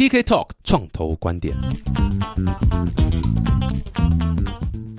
TK Talk 创投观点。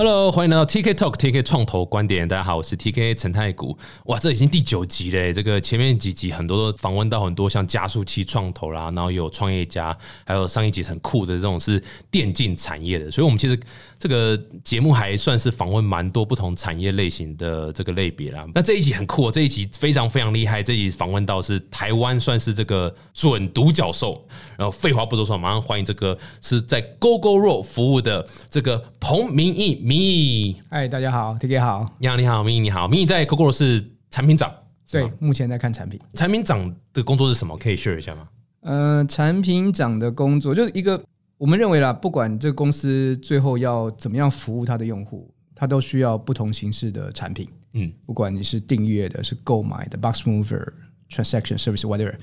Hello，欢迎来到 TK Talk TK 创投观点。大家好，我是 TK 陈太谷。哇，这已经第九集嘞！这个前面几集很多都访问到很多像加速器创投啦，然后有创业家，还有上一集很酷的这种是电竞产业的。所以，我们其实这个节目还算是访问蛮多不同产业类型的这个类别啦。那这一集很酷，这一集非常非常厉害。这一集访问到是台湾算是这个准独角兽。然后废话不多说，马上欢迎这个是在 GoGoRo 服务的这个彭明义。咪，嗨，大家好，TK 好，你好，你好，咪，你好，咪在 CoCo 是产品长，对，目前在看产品。产品长的工作是什么？可以 share 一下吗？呃，产品长的工作就是一个，我们认为啦，不管这个公司最后要怎么样服务它的用户，它都需要不同形式的产品。嗯，不管你是订阅的、是购买的，box mover、transaction service whatever。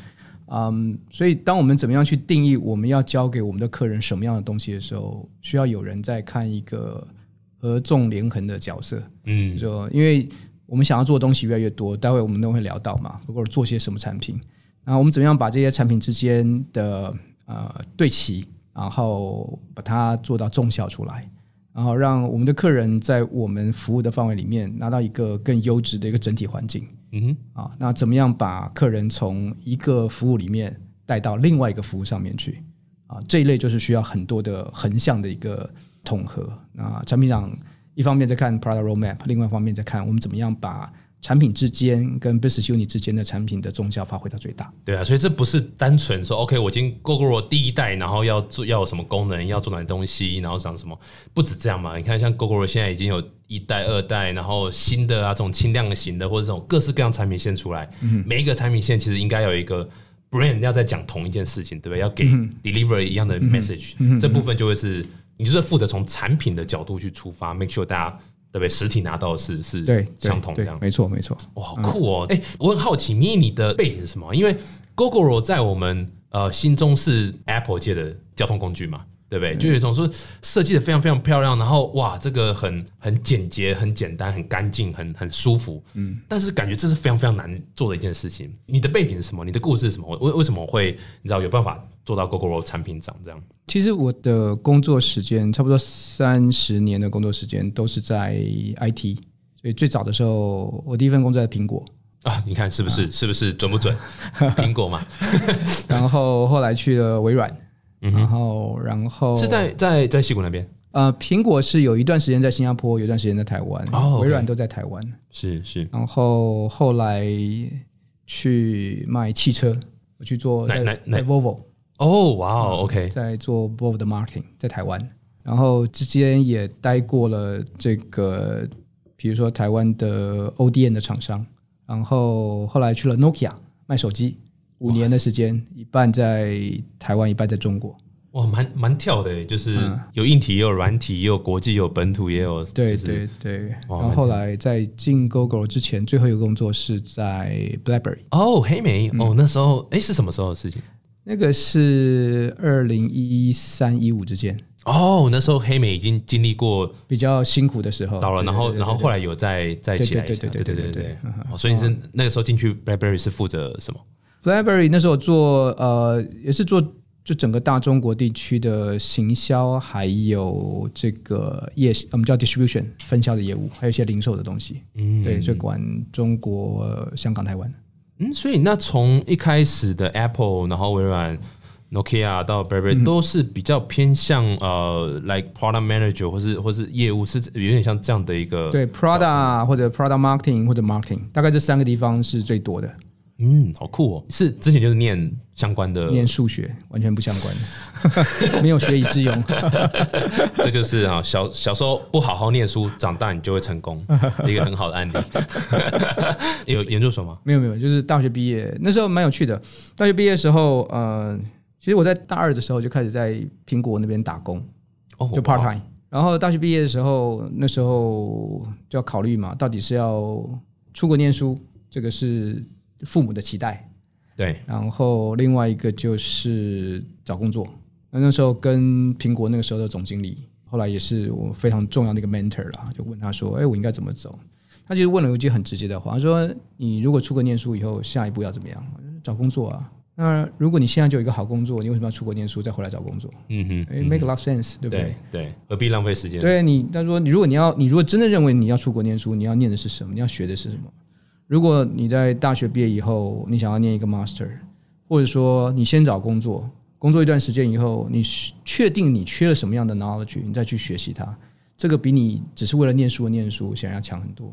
嗯，所以当我们怎么样去定义我们要交给我们的客人什么样的东西的时候，需要有人在看一个。合纵连横的角色，嗯，就因为我们想要做的东西越来越多，待会我们都会聊到嘛，或者做些什么产品，然后我们怎么样把这些产品之间的呃对齐，然后把它做到重效出来，然后让我们的客人在我们服务的范围里面拿到一个更优质的一个整体环境，嗯哼，啊，那怎么样把客人从一个服务里面带到另外一个服务上面去，啊，这一类就是需要很多的横向的一个。统合那产品长一方面在看 product roadmap，另外一方面在看我们怎么样把产品之间跟 business unit 之间的产品的重效发挥到最大。对啊，所以这不是单纯说 OK，我已经 Google 第一代，然后要做要有什么功能，要做哪些东西，然后讲什么，不止这样嘛。你看像 Google 现在已经有一代、二代，然后新的啊这种轻量型的或者这种各式各样产品线出来，每一个产品线其实应该有一个 brand 要在讲同一件事情，对不对？要给 deliver 一样的 message，这部分就会是。你就是负责从产品的角度去出发，make sure 大家对不对？实体拿到是是对相同这样，没错没错。哇，好酷哦！哎，我很好奇，咪你的背景是什么？因为 GoGo 在我们呃心中是 Apple 界的交通工具嘛。对不对？就有一种说设计的非常非常漂亮，然后哇，这个很很简洁、很简单、很干净、很很舒服。嗯，但是感觉这是非常非常难做的一件事情。你的背景是什么？你的故事是什么？为为什么会你知道有办法做到 GoGo 产品长这样？其实我的工作时间差不多三十年的工作时间都是在 IT，所以最早的时候我第一份工作在苹果啊，你看是不是？是不是准不准？苹果嘛，然后后来去了微软。然后，然后是在在在西谷那边。呃，苹果是有一段时间在新加坡，有一段时间在台湾。哦，微软都在台湾。是是。然后后来去卖汽车，我去做在在 Volvo。哦，哇哦，OK，在做的 marketing，在台湾。然后之间也待过了这个，比如说台湾的 ODN 的厂商。然后后来去了 Nokia 卖手机。五年的时间，一半在台湾，一半在中国。哇，蛮蛮跳的，就是有硬体，也有软体，也有国际，有本土，也有。对对对。然后后来在进 Google 之前，最后一个工作是在 BlackBerry。哦，黑莓。哦，那时候，哎，是什么时候的事情？那个是二零一三一五之间。哦，那时候黑莓已经经历过比较辛苦的时候，到了，然后然后后来有再再起来。对对对对对对对。所以是那个时候进去 BlackBerry 是负责什么？BlackBerry 那时候做呃也是做就整个大中国地区的行销，还有这个业我们叫 distribution 分销的业务，还有一些零售的东西。嗯，对，就管中国、香港、台湾。嗯，所以那从一开始的 Apple，然后微软、Nokia 到 BlackBerry 都是比较偏向呃，like product manager 或是或是业务，是有点像这样的一个对 product 或者 product marketing 或者 marketing，大概这三个地方是最多的。嗯，好酷哦！是之前就是念相关的，念数学完全不相关的，没有学以致用。这就是啊，小小时候不好好念书，长大你就会成功，一个很好的案例。有研究所吗？没有没有，就是大学毕业那时候蛮有趣的。大学毕业的时候，呃，其实我在大二的时候就开始在苹果那边打工，哦，就 part time。然后大学毕业的时候，那时候就要考虑嘛，到底是要出国念书，这个是。父母的期待，对，然后另外一个就是找工作。那那时候跟苹果那个时候的总经理，后来也是我非常重要的一个 mentor 啦，就问他说：“哎，我应该怎么走？”他其实问了一句很直接的话，他说：“你如果出国念书以后，下一步要怎么样？找工作啊。那如果你现在就有一个好工作，你为什么要出国念书再回来找工作？嗯哼，哎，make a lot of sense，对不对？对，何必浪费时间？对你，他说，你如果你要，你如果真的认为你要出国念书，你要念的是什么？你要学的是什么？如果你在大学毕业以后，你想要念一个 master，或者说你先找工作，工作一段时间以后，你确定你缺了什么样的 knowledge，你再去学习它，这个比你只是为了念书而念书显然要强很多。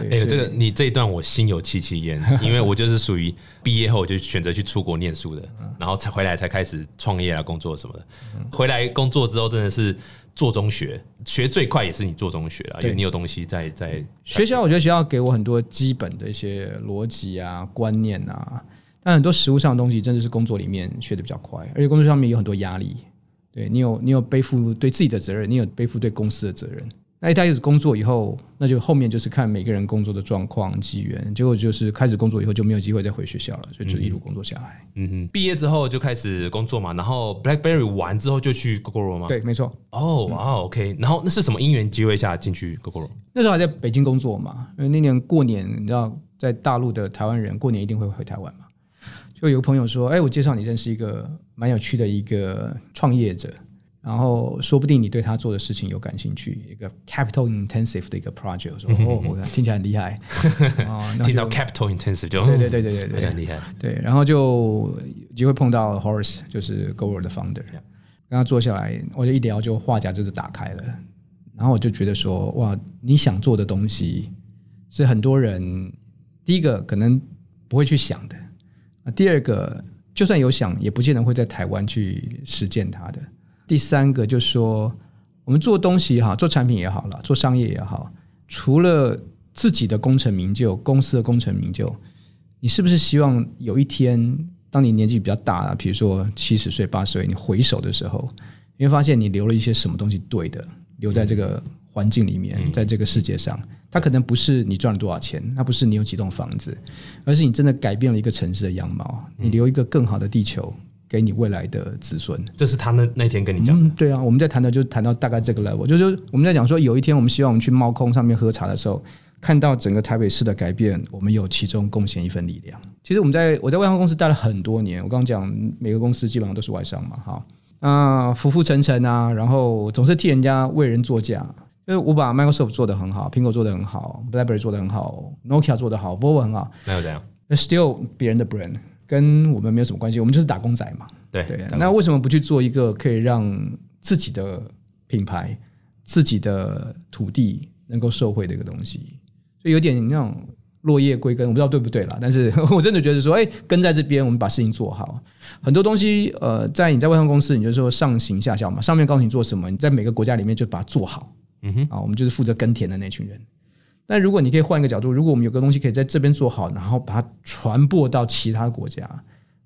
哎呦，这个你这一段我心有戚戚焉，因为我就是属于毕业后就选择去出国念书的，然后才回来才开始创业啊、工作什么的。回来工作之后真的是做中学，学最快也是你做中学了，因为你有东西在在学校。我觉得学校给我很多基本的一些逻辑啊、观念啊，但很多实务上的东西真的是工作里面学的比较快，而且工作上面有很多压力。对你有你有背负对自己的责任，你有背负对公司的责任。那一开始工作以后，那就后面就是看每个人工作的状况、机缘。结果就是开始工作以后就没有机会再回学校了，所以就一路工作下来。嗯哼，毕业之后就开始工作嘛，然后 BlackBerry 完之后就去 Google 吗？对，没错。哦，哇，OK。然后那是什么因缘机会下进去 Google？那时候还在北京工作嘛，因为那年过年，你知道，在大陆的台湾人过年一定会回台湾嘛。就有个朋友说：“哎，我介绍你认识一个蛮有趣的一个创业者。”然后说不定你对他做的事情有感兴趣，一个 capital intensive 的一个 project，说 哦，我听起来很厉害。听到 capital intensive 就对对对对对对，很厉害。对，然后就机会碰到 Horace，就是 Google 的 founder，跟他坐下来，我就一聊，就话匣子就打开了。然后我就觉得说，哇，你想做的东西是很多人第一个可能不会去想的啊，第二个就算有想，也不见得会在台湾去实践它的。第三个就是说，我们做东西也好，做产品也好了，做商业也好，除了自己的功成名就，公司的功成名就，你是不是希望有一天，当你年纪比较大了，比如说七十岁、八十岁，你回首的时候，你会发现你留了一些什么东西对的，留在这个环境里面，在这个世界上，它可能不是你赚了多少钱，它不是你有几栋房子，而是你真的改变了一个城市的样貌，你留一个更好的地球。给你未来的子孙，这是他那那天跟你讲的。对啊，我们在谈的就谈到大概这个 level，就是我们在讲说，有一天我们希望我们去猫空上面喝茶的时候，看到整个台北市的改变，我们有其中贡献一份力量。其实我们在我在外商公司待了很多年，我刚刚讲每个公司基本上都是外商嘛，哈啊浮浮沉沉啊，然后总是替人家为人作嫁。因为我把 Microsoft 做的很好，苹果做的很好，BlackBerry 做的很好，Nokia 做的好，Vivo 很好，没有这样，Still 别人的 brand。跟我们没有什么关系，我们就是打工仔嘛。对对，那为什么不去做一个可以让自己的品牌、自己的土地能够受惠的一个东西？所以有点那种落叶归根，我不知道对不对啦。但是 我真的觉得说，哎，根在这边，我们把事情做好。很多东西，呃，在你在外商公司，你就说上行下效嘛。上面告诉你做什么，你在每个国家里面就把它做好。嗯哼，啊，我们就是负责耕田的那群人。但如果你可以换一个角度，如果我们有个东西可以在这边做好，然后把它传播到其他国家，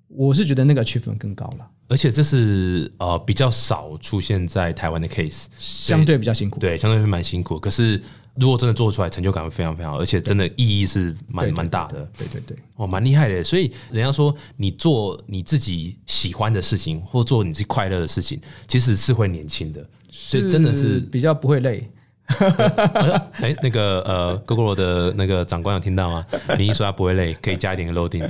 我是觉得那个区分更高了。而且这是呃比较少出现在台湾的 case，相对比较辛苦，对，相对会蛮辛苦。可是如果真的做出来，成就感会非常非常好，而且真的意义是蛮蛮大的。对对对，哦，蛮厉害的。所以人家说，你做你自己喜欢的事情，或做你自己快乐的事情，其实是会年轻的，所以真的是比较不会累。哎，那个呃，Google 的那个长官有听到吗？你一说他不会累，可以加一点 loading。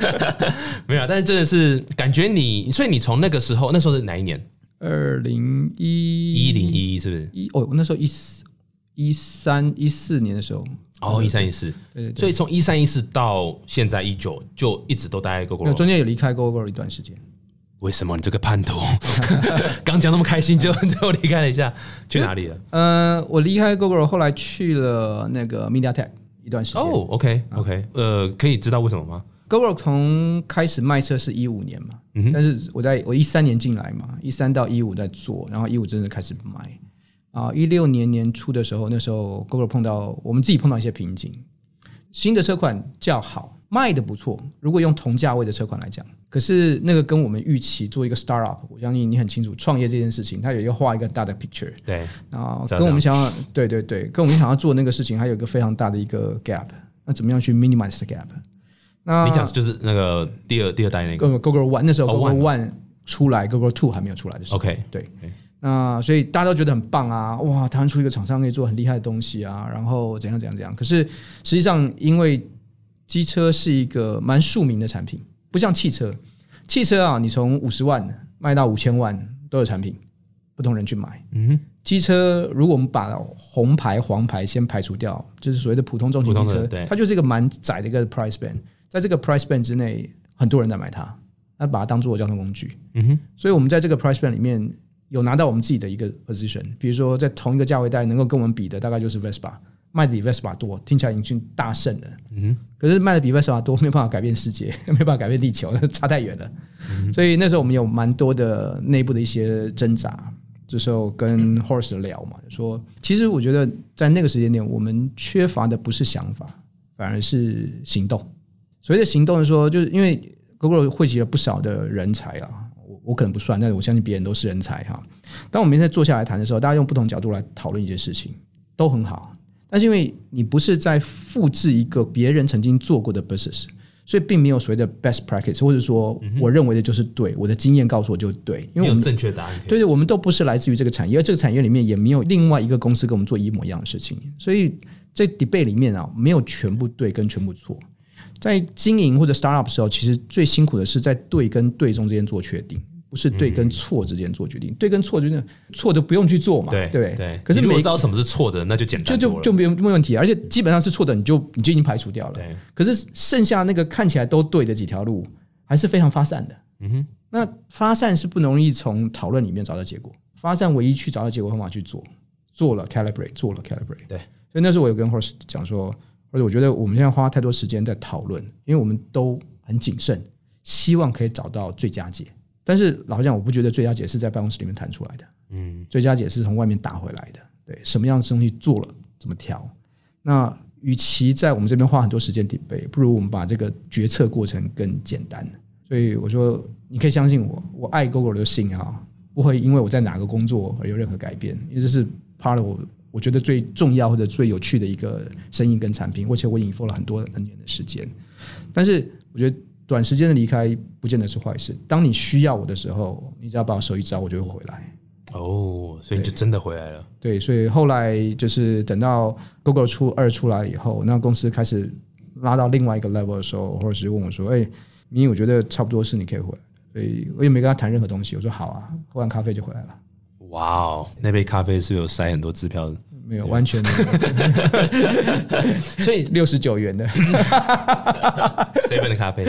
没有，但是真的是感觉你，所以你从那个时候，那时候是哪一年？二零一一零一一是不是？一哦，那时候一四一三一四年的时候，哦，一三一四，对，所以从一三一四到现在一九，就一直都待在 Google，中间有离开 Google 一段时间。为什么你这个叛徒 刚讲那么开心，就最后离开了一下，去哪里了？呃，我离开 Google，后来去了那个 MediaTek 一段时间。哦，OK，OK，呃，可以知道为什么吗？Google 从开始卖车是一五年嘛，嗯但是我在我一三年进来嘛，一三到一五在做，然后一五真的开始卖啊，一六年年初的时候，那时候 Google 碰到我们自己碰到一些瓶颈，新的车款较好。卖的不错，如果用同价位的车款来讲，可是那个跟我们预期做一个 startup，我相信你很清楚，创业这件事情，它有一个画一个大的 picture，对，啊，跟我们想要，对对对，跟我们想要做那个事情，还有一个非常大的一个 gap，那怎么样去 minimize the gap？那你讲就是那个第二第二代那个。Google One，那时候 Google One 出来，Google Two 还没有出来的时候，OK，对，那所以大家都觉得很棒啊，哇，台湾出一个厂商可以做很厉害的东西啊，然后怎样怎样怎样，可是实际上因为机车是一个蛮庶民的产品，不不像汽车，汽车啊，你从五十万卖到五千万都有产品，不同人去买。嗯，机车如果我们把红牌、黄牌先排除掉，就是所谓的普通中型机车，它就是一个蛮窄的一个 price band，在这个 price band 之内，很多人在买它，那把它当做交通工具。嗯哼，所以我们在这个 price band 里面有拿到我们自己的一个 position，比如说在同一个价位带能够跟我们比的，大概就是 Vespa。卖的比 Vespa 多，听起来已经大胜了。嗯，可是卖的比 Vespa 多，没有办法改变世界，没办法改变地球，差太远了。所以那时候我们有蛮多的内部的一些挣扎。这时候跟 Horse 聊嘛，说其实我觉得在那个时间点，我们缺乏的不是想法，反而是行动。所谓的行动是说，就是因为 Google 汇集了不少的人才啊，我我可能不算，但是我相信别人都是人才哈。当我们现在坐下来谈的时候，大家用不同角度来讨论一件事情，都很好。但是因为你不是在复制一个别人曾经做过的 business，所以并没有所谓的 best practice，或者说我认为的就是对，我的经验告诉我就对，因为我们正确答案。对对，我们都不是来自于这个产业，而这个产业里面也没有另外一个公司跟我们做一模一样的事情，所以在 debate 里面啊，没有全部对跟全部错。在经营或者 startup 的时候，其实最辛苦的是在对跟对中之间做确定。不是对跟错之间做决定，对跟错就是错就不用去做嘛，对对对。可是如果知道什么是错的，那就简单就就就没有没问题，而且基本上是错的，你就你就已经排除掉了。对。可是剩下那个看起来都对的几条路，还是非常发散的。嗯哼。那发散是不容易从讨论里面找到结果，发散唯一去找到结果方法去做，做了 calibrate，做了 calibrate。对。所以那时候我有跟 Horse 讲说，而且我觉得我们现在花太多时间在讨论，因为我们都很谨慎，希望可以找到最佳解。但是老实讲，我不觉得最佳解是在办公室里面谈出来的。嗯，最佳解是从外面打回来的。对，什么样的东西做了，怎么调？那与其在我们这边花很多时间准备，不如我们把这个决策过程更简单。所以我说，你可以相信我，我爱 Google 的心啊，不会因为我在哪个工作而有任何改变，因为这是 part 我我觉得最重要或者最有趣的一个生意跟产品，而且我引付了很多很年的时间。但是我觉得。短时间的离开不见得是坏事。当你需要我的时候，你只要把我手一招，我就会回来。哦，所以你就真的回来了。对，所以后来就是等到 Google 出二出来以后，那公司开始拉到另外一个 level 的时候，或者是问我说：“哎，明，我觉得差不多是你可以回来。”所以我也没跟他谈任何东西。我说：“好啊，喝完咖啡就回来了。”哇哦，那杯咖啡是有塞很多支票的。没有完全没有，所以六十九元的 seven 的咖啡，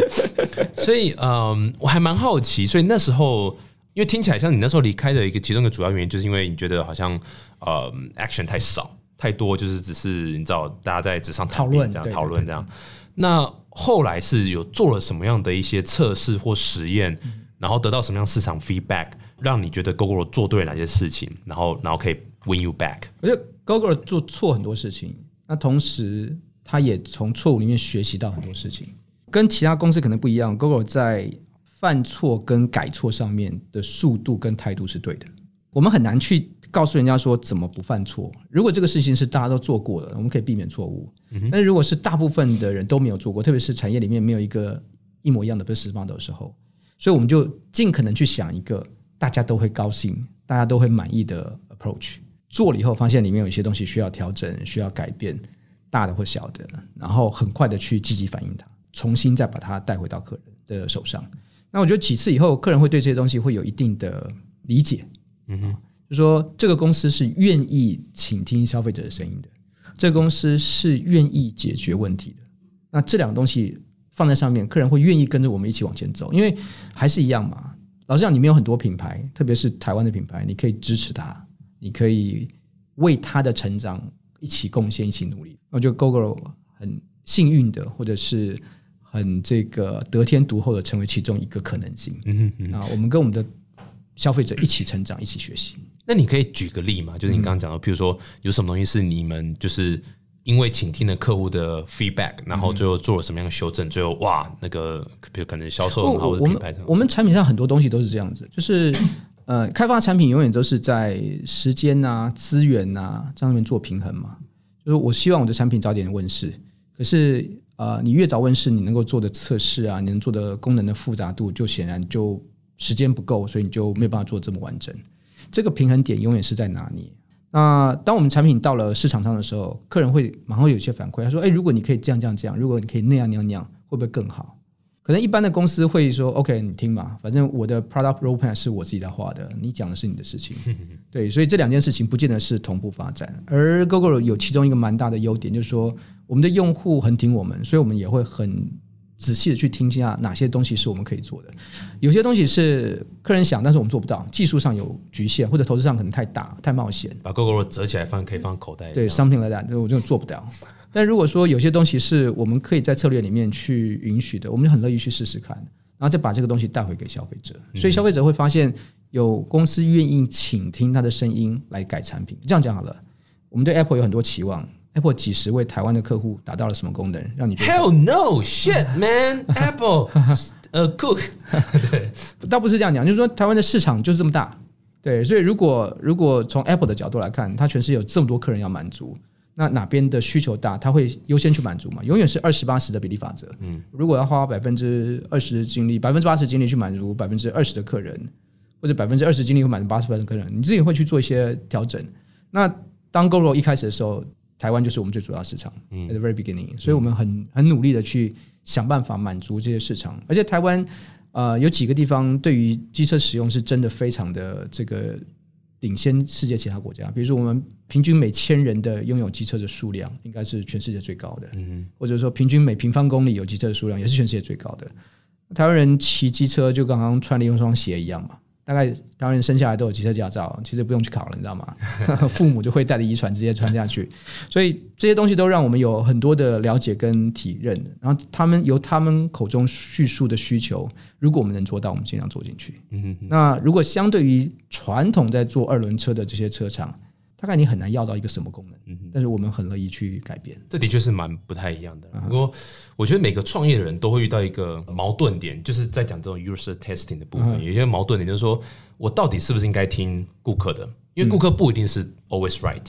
所以嗯，我还蛮好奇，所以那时候，因为听起来像你那时候离开的一个其中一个主要原因，就是因为你觉得好像呃 action 太少太多，就是只是你知道大家在纸上讨论这样讨论这样。那后来是有做了什么样的一些测试或实验，然后得到什么样市场 feedback，让你觉得 Google 做对哪些事情，然后然后可以 win you back？我觉得。Google 做错很多事情，那同时他也从错误里面学习到很多事情，跟其他公司可能不一样。Google 在犯错跟改错上面的速度跟态度是对的。我们很难去告诉人家说怎么不犯错。如果这个事情是大家都做过的，我们可以避免错误。但是如果是大部分的人都没有做过，特别是产业里面没有一个一模一样的 business model 的时候，所以我们就尽可能去想一个大家都会高兴、大家都会满意的 approach。做了以后，发现里面有一些东西需要调整、需要改变，大的或小的，然后很快的去积极反映它，重新再把它带回到客人的手上。那我觉得几次以后，客人会对这些东西会有一定的理解。嗯哼，就说这个公司是愿意倾听消费者的声音的，这个公司是愿意解决问题的。那这两个东西放在上面，客人会愿意跟着我们一起往前走，因为还是一样嘛。老实讲，你们有很多品牌，特别是台湾的品牌，你可以支持它。你可以为他的成长一起贡献，一起努力。我觉得 Google 很幸运的，或者是很这个得天独厚的，成为其中一个可能性。嗯哼啊，我们跟我们的消费者一起成长，一起学习。那你可以举个例嘛？就是你刚刚讲的，譬如说有什么东西是你们就是因为倾听了客户的 feedback，然后最后做了什么样的修正？最后哇，那个比如可能销售很好的品牌，我们产品上很多东西都是这样子，就是。呃，开发产品永远都是在时间呐、资源呐这上面做平衡嘛。就是我希望我的产品早点问世，可是呃，你越早问世，你能够做的测试啊，你能做的功能的复杂度，就显然就时间不够，所以你就没有办法做这么完整。这个平衡点永远是在哪里？那当我们产品到了市场上的时候，客人会马上有一些反馈，他说：“哎，如果你可以这样这样这样，如果你可以那样那样那样，会不会更好？”可能一般的公司会说：“OK，你听嘛，反正我的 product roadmap 是我自己在画的，你讲的是你的事情。”对，所以这两件事情不见得是同步发展。而 Google 有其中一个蛮大的优点，就是说我们的用户很听我们，所以我们也会很仔细的去听一下哪些东西是我们可以做的。有些东西是客人想，但是我们做不到，技术上有局限，或者投资上可能太大、太冒险。把 Google 折起来放，可以放口袋。对，something like that，我就做不到。但如果说有些东西是我们可以在策略里面去允许的，我们就很乐意去试试看，然后再把这个东西带回给消费者。所以消费者会发现有公司愿意倾听他的声音来改产品。这样讲好了，我们对 Apple 有很多期望，Apple 几十位台湾的客户达到了什么功能，让你觉得 Hell no shit man Apple 呃 Cook 对，倒不是这样讲，就是说台湾的市场就是这么大，对，所以如果如果从 Apple 的角度来看，它全是有这么多客人要满足。那哪边的需求大，他会优先去满足嘛？永远是二十八十的比例法则。嗯，如果要花百分之二十的精力，百分之八十精力去满足百分之二十的客人，或者百分之二十精力会满足八十的客人，你自己会去做一些调整。那当 GoGo 一开始的时候，台湾就是我们最主要市场，at the very beginning，所以我们很很努力的去想办法满足这些市场。而且台湾呃有几个地方对于机车使用是真的非常的这个。领先世界其他国家，比如说我们平均每千人的拥有机车的数量，应该是全世界最高的。嗯，或者说平均每平方公里有机车的数量，也是全世界最高的。台湾人骑机车就刚刚穿了一双鞋一样嘛。大概当然生下来都有机车驾照，其实不用去考了，你知道吗？父母就会带着遗传直接穿下去，所以这些东西都让我们有很多的了解跟体认。然后他们由他们口中叙述的需求，如果我们能做到，我们尽量做进去。嗯那如果相对于传统在做二轮车的这些车厂。大概你很难要到一个什么功能，但是我们很乐意去改变。这的确是蛮不太一样的。不过，我觉得每个创业的人都会遇到一个矛盾点，就是在讲这种 user testing 的部分，有些矛盾点就是说我到底是不是应该听顾客的？因为顾客不一定是 always right。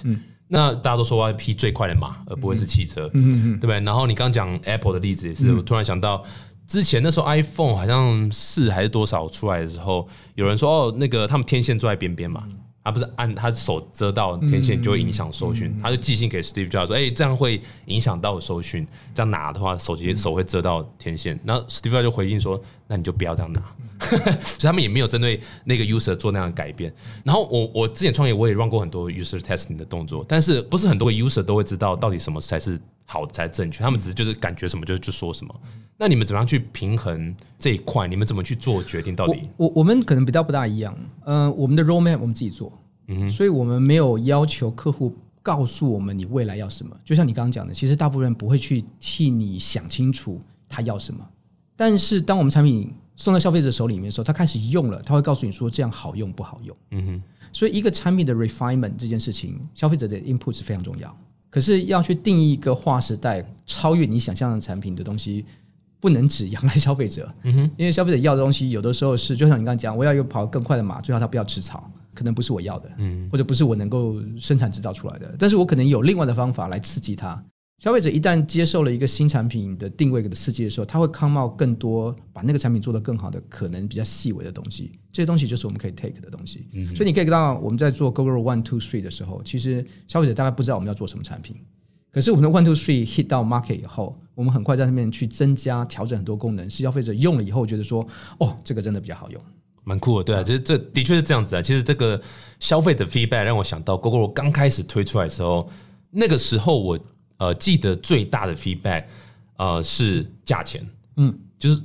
那大家都说要匹最快的马，而不会是汽车，对不对？然后你刚刚讲 Apple 的例子也是，我突然想到之前那时候 iPhone 好像四还是多少出来的时候，有人说哦，那个他们天线坐在边边嘛。他不是按他手遮到天线就会影响搜寻，他就寄信给 Steve Jobs 说：“哎，这样会影响到搜寻，这样拿的话手机手会遮到天线。”然后 Steve Jobs 就回应说：“那你就不要这样拿。”所以他们也没有针对那个 user 做那样的改变。然后我我之前创业我也 run 过很多 user testing 的动作，但是不是很多 user 都会知道到底什么才是好才正确，他们只是就是感觉什么就就说什么。那你们怎么样去平衡这一块？你们怎么去做决定？到底我我们可能比较不大一样。呃，我们的 roadmap 我们自己做，嗯，所以我们没有要求客户告诉我们你未来要什么。就像你刚刚讲的，其实大部分人不会去替你想清楚他要什么。但是当我们产品送到消费者手里面的时候，他开始用了，他会告诉你说这样好用不好用。嗯哼。所以一个产品的 refinement 这件事情，消费者的 input 是非常重要。可是要去定义一个划时代、超越你想象的产品的东西。不能只仰赖消费者，因为消费者要的东西有的时候是，就像你刚刚讲，我要一个跑更快的马，最好它不要吃草，可能不是我要的，或者不是我能够生产制造出来的，但是我可能有另外的方法来刺激他。消费者一旦接受了一个新产品的定位的刺激的时候，他会看到更多把那个产品做得更好的可能比较细微的东西，这些东西就是我们可以 take 的东西。所以你可以看到我们在做 Google One Two Three 的时候，其实消费者大概不知道我们要做什么产品。可是我们的 One Two Three hit 到 market 以后，我们很快在上面去增加调整很多功能，是消费者用了以后觉得说，哦，这个真的比较好用，蛮酷的，对啊，其实这的确是这样子啊。其实这个消费的 feedback 让我想到 Google 刚开始推出来的时候，那个时候我呃记得最大的 feedback 呃是价钱，嗯，就是。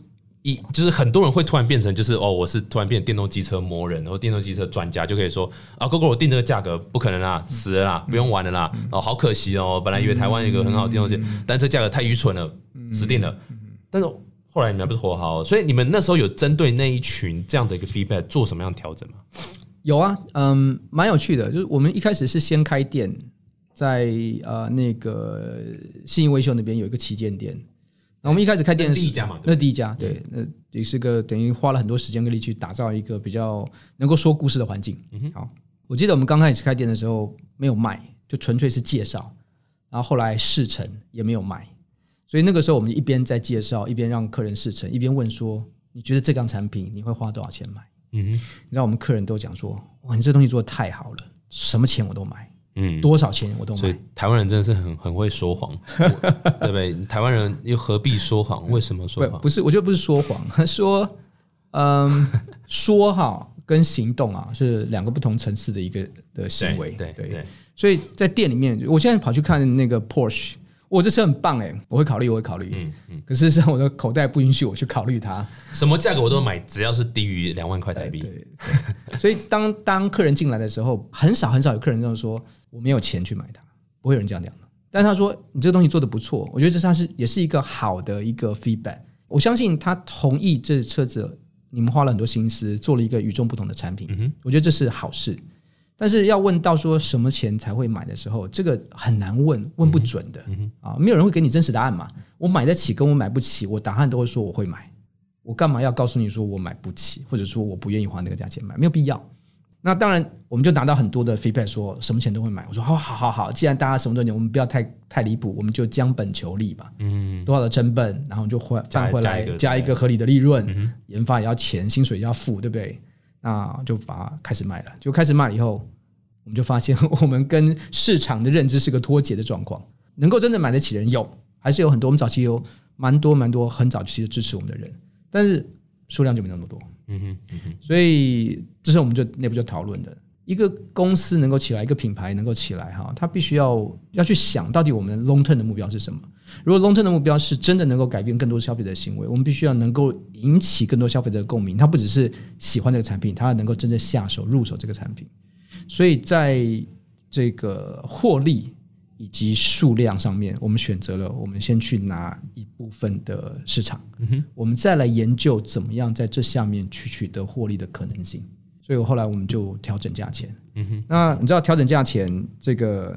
一就是很多人会突然变成就是哦，我是突然变电动机车魔人，然后电动机车专家就可以说啊，GoGo 我定这个价格不可能啦，死了啦，不用玩了啦，哦，好可惜哦，本来以为台湾一个很好的电动机，但这价格太愚蠢了，死定了。但是后来你们不是活好，所以你们那时候有针对那一群这样的一个 feedback 做什么样的调整吗？有啊，嗯，蛮有趣的，就是我们一开始是先开店，在呃那个信义维修那边有一个旗舰店。那我们一开始开店是第一家嘛？那第一家，对，那也是个等于花了很多时间跟力去打造一个比较能够说故事的环境。嗯好，我记得我们刚开始开店的时候没有卖，就纯粹是介绍，然后后来试乘也没有卖，所以那个时候我们一边在介绍，一边让客人试乘，一边问说：“你觉得这张产品你会花多少钱买？”嗯哼，你知道我们客人都讲说：“哇，你这东西做的太好了，什么钱我都买。”嗯，多少钱我都买。所以台湾人真的是很很会说谎，对不对？台湾人又何必说谎？为什么说谎？不是，我觉得不是说谎，说嗯，说哈跟行动啊是两个不同层次的一个的行为。对对，所以在店里面，我现在跑去看那个 Porsche。我这车很棒哎，我会考虑，我会考虑。嗯嗯。可是像我的口袋不允许我去考虑它。什么价格我都买，只要是低于两万块台币。对。所以当当客人进来的时候，很少很少有客人这样说：“我没有钱去买它。”不会有人这样讲的。但他说：“你这个东西做的不错，我觉得这算是也是一个好的一个 feedback。”我相信他同意这车子，你们花了很多心思做了一个与众不同的产品。嗯我觉得这是好事。但是要问到说什么钱才会买的时候，这个很难问，问不准的啊，没有人会给你真实答案嘛。我买得起跟我买不起，我答案都会说我会买。我干嘛要告诉你说我买不起，或者说我不愿意花那个价钱买？没有必要。那当然，我们就拿到很多的 feedback，说什么钱都会买。我说好好好好，既然大家什么都牛，我们不要太太离谱，我们就将本求利吧。嗯，多少的成本，然后就换换回来，加一个合理的利润。研发也要钱，薪水也要付，对不对？那就把它开始卖了，就开始卖了以后，我们就发现 我们跟市场的认知是个脱节的状况。能够真正买得起的人有，还是有很多。我们早期有蛮多蛮多很早期就支持我们的人，但是数量就没那么多。嗯哼，所以这是我们就内部就讨论的。一个公司能够起来，一个品牌能够起来，哈，它必须要要去想到底我们 long term 的目标是什么。如果 long term 的目标是真的能够改变更多消费者的行为，我们必须要能够引起更多消费者的共鸣。他不只是喜欢这个产品，他要能够真正下手入手这个产品。所以在这个获利以及数量上面，我们选择了我们先去拿一部分的市场，嗯我们再来研究怎么样在这下面去取得获利的可能性。所以我后来我们就调整价钱。嗯哼那你知道调整价钱这个？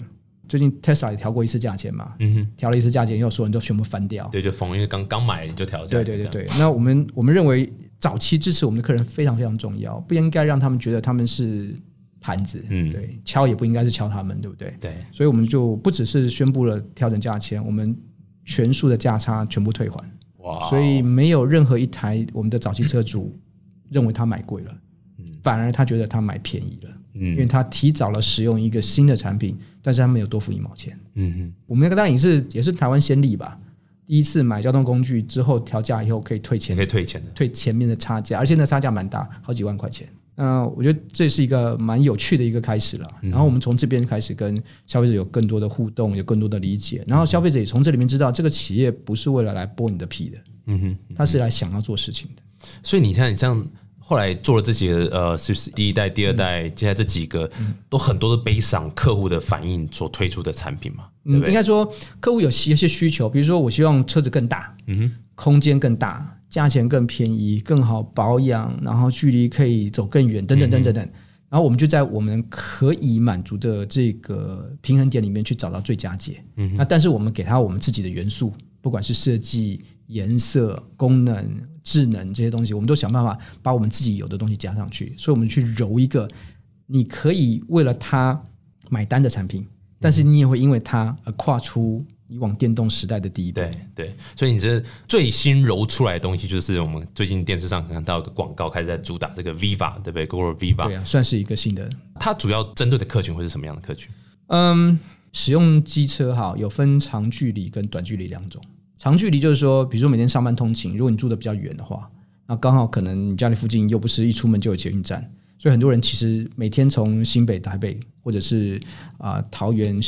最近 Tesla 也调过一次价钱嘛？嗯哼，调了一次价钱，又所有人都全部翻掉。对，就逢因为刚刚买你就调价。对对对对。那我们我们认为早期支持我们的客人非常非常重要，不应该让他们觉得他们是盘子。嗯，对，敲也不应该是敲他们，对不对？对。所以我们就不只是宣布了调整价钱，我们全数的价差全部退还。哇！所以没有任何一台我们的早期车主认为他买贵了，嗯反而他觉得他买便宜了。嗯，因为他提早了使用一个新的产品。但是他没有多付一毛钱。嗯哼，我们那个大影是也是台湾先例吧。第一次买交通工具之后调价以后可以退钱，可以退钱的，退前面的差价，而且那差价蛮大，好几万块钱。嗯，我觉得这是一个蛮有趣的一个开始了。然后我们从这边开始跟消费者有更多的互动，有更多的理解。然后消费者也从这里面知道，这个企业不是为了来剥你的皮的。嗯哼，他是来想要做事情的。所以你看，你像。后来做了这几个呃，是不是第一代、第二代，接下来这几个都很多的悲伤客户的反应所推出的产品嘛，对不对？应该说客户有一些需求，比如说我希望车子更大，嗯哼，空间更大，价钱更便宜，更好保养，然后距离可以走更远，等等等等等。然后我们就在我们可以满足的这个平衡点里面去找到最佳解。嗯，那但是我们给它我们自己的元素，不管是设计、颜色、功能。智能这些东西，我们都想办法把我们自己有的东西加上去，所以我们去揉一个你可以为了它买单的产品，但是你也会因为它而跨出你往电动时代的第一步。对对，所以你这最新揉出来的东西，就是我们最近电视上看到一个广告，开始在主打这个 Viva，对不对？Google Viva，对啊，算是一个新的。它主要针对的客群会是什么样的客群？嗯，使用机车哈，有分长距离跟短距离两种。长距离就是说，比如说每天上班通勤，如果你住的比较远的话，那刚好可能你家里附近又不是一出门就有捷运站，所以很多人其实每天从新北、台北或者是啊桃园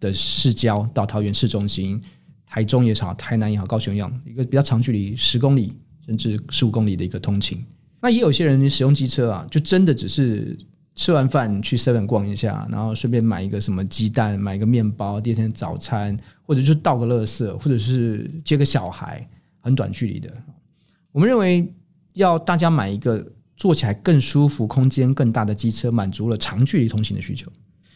的市郊到桃园市中心，台中也好，台南也好，高雄一样，一个比较长距离十公里甚至十五公里的一个通勤。那也有些人使用机车啊，就真的只是。吃完饭去 seven 逛一下，然后顺便买一个什么鸡蛋，买一个面包，第二天早餐，或者就倒个垃圾，或者是接个小孩，很短距离的。我们认为要大家买一个坐起来更舒服、空间更大的机车，满足了长距离通行的需求。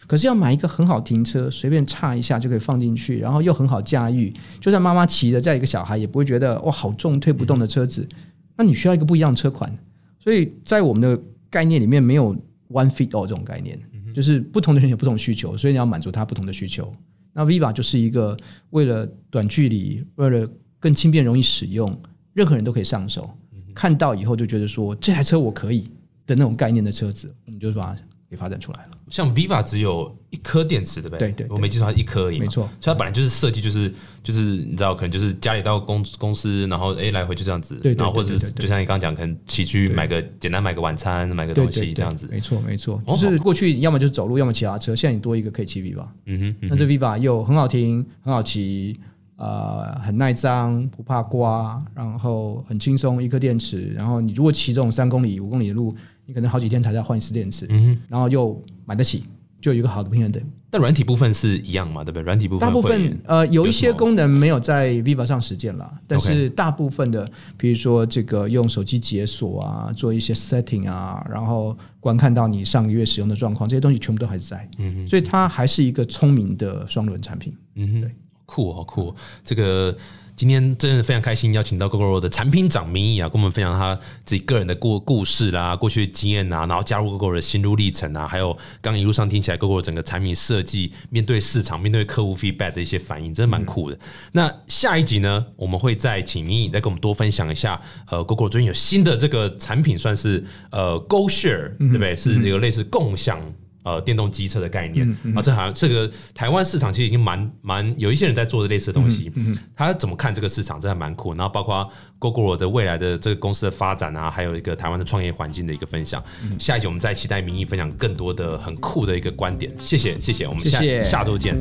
可是要买一个很好停车，随便插一下就可以放进去，然后又很好驾驭，就算妈妈骑着再一个小孩也不会觉得哇好重推不动的车子，那你需要一个不一样的车款。所以在我们的概念里面没有。One fit all 这种概念，就是不同的人有不同需求，所以你要满足他不同的需求。那 Viva 就是一个为了短距离，为了更轻便容易使用，任何人都可以上手，看到以后就觉得说这台车我可以的那种概念的车子，我们就把它给发展出来了。像 Viva 只有一颗电池，对不对？对对，我没记错，它一颗而已。没错，所以它本来就是设计，就是就是你知道，可能就是家里到公公司，然后哎来回就这样子。对然后或者是就像你刚刚讲，可能起居买个简单买个晚餐，买个东西这样子。没错没错，就是过去要么就是走路，要么骑他车，现在你多一个可以骑 Viva。嗯哼，那这 Viva 又很好停，很好骑。呃，很耐脏，不怕刮，然后很轻松，一颗电池。然后你如果骑这种三公里、五公里的路，你可能好几天才要换一次电池。嗯，然后又买得起，就有一个好的平衡点。但软体部分是一样嘛？对不对？软体部分大部分呃有一些功能没有在 Viva 上实践了，但是大部分的，比如说这个用手机解锁啊，做一些 setting 啊，然后观看到你上个月使用的状况，这些东西全部都还是在。嗯所以它还是一个聪明的双轮产品。嗯哼，对。酷好酷！这个今天真的非常开心，邀请到 GoGo 的产品长明义啊，跟我们分享他自己个人的故故事啦、过去的经验啊，然后加入 GoGo 的心路历程啊，还有刚一路上听起来 GoGo 整个产品设计、面对市场、面对客户 feedback 的一些反应，真的蛮酷的。那下一集呢，我们会再请明义再跟我们多分享一下，呃，GoGo 最近有新的这个产品，算是呃 Go Share 对不对？是一个类似共享。呃，电动机车的概念啊，这好像这个台湾市场其实已经蛮蛮有一些人在做的类似的东西。他怎么看这个市场，这还蛮酷。然后包括 Google 的未来的这个公司的发展啊，还有一个台湾的创业环境的一个分享。下一集我们再期待民意分享更多的很酷的一个观点。谢谢，谢谢，我们下下周见。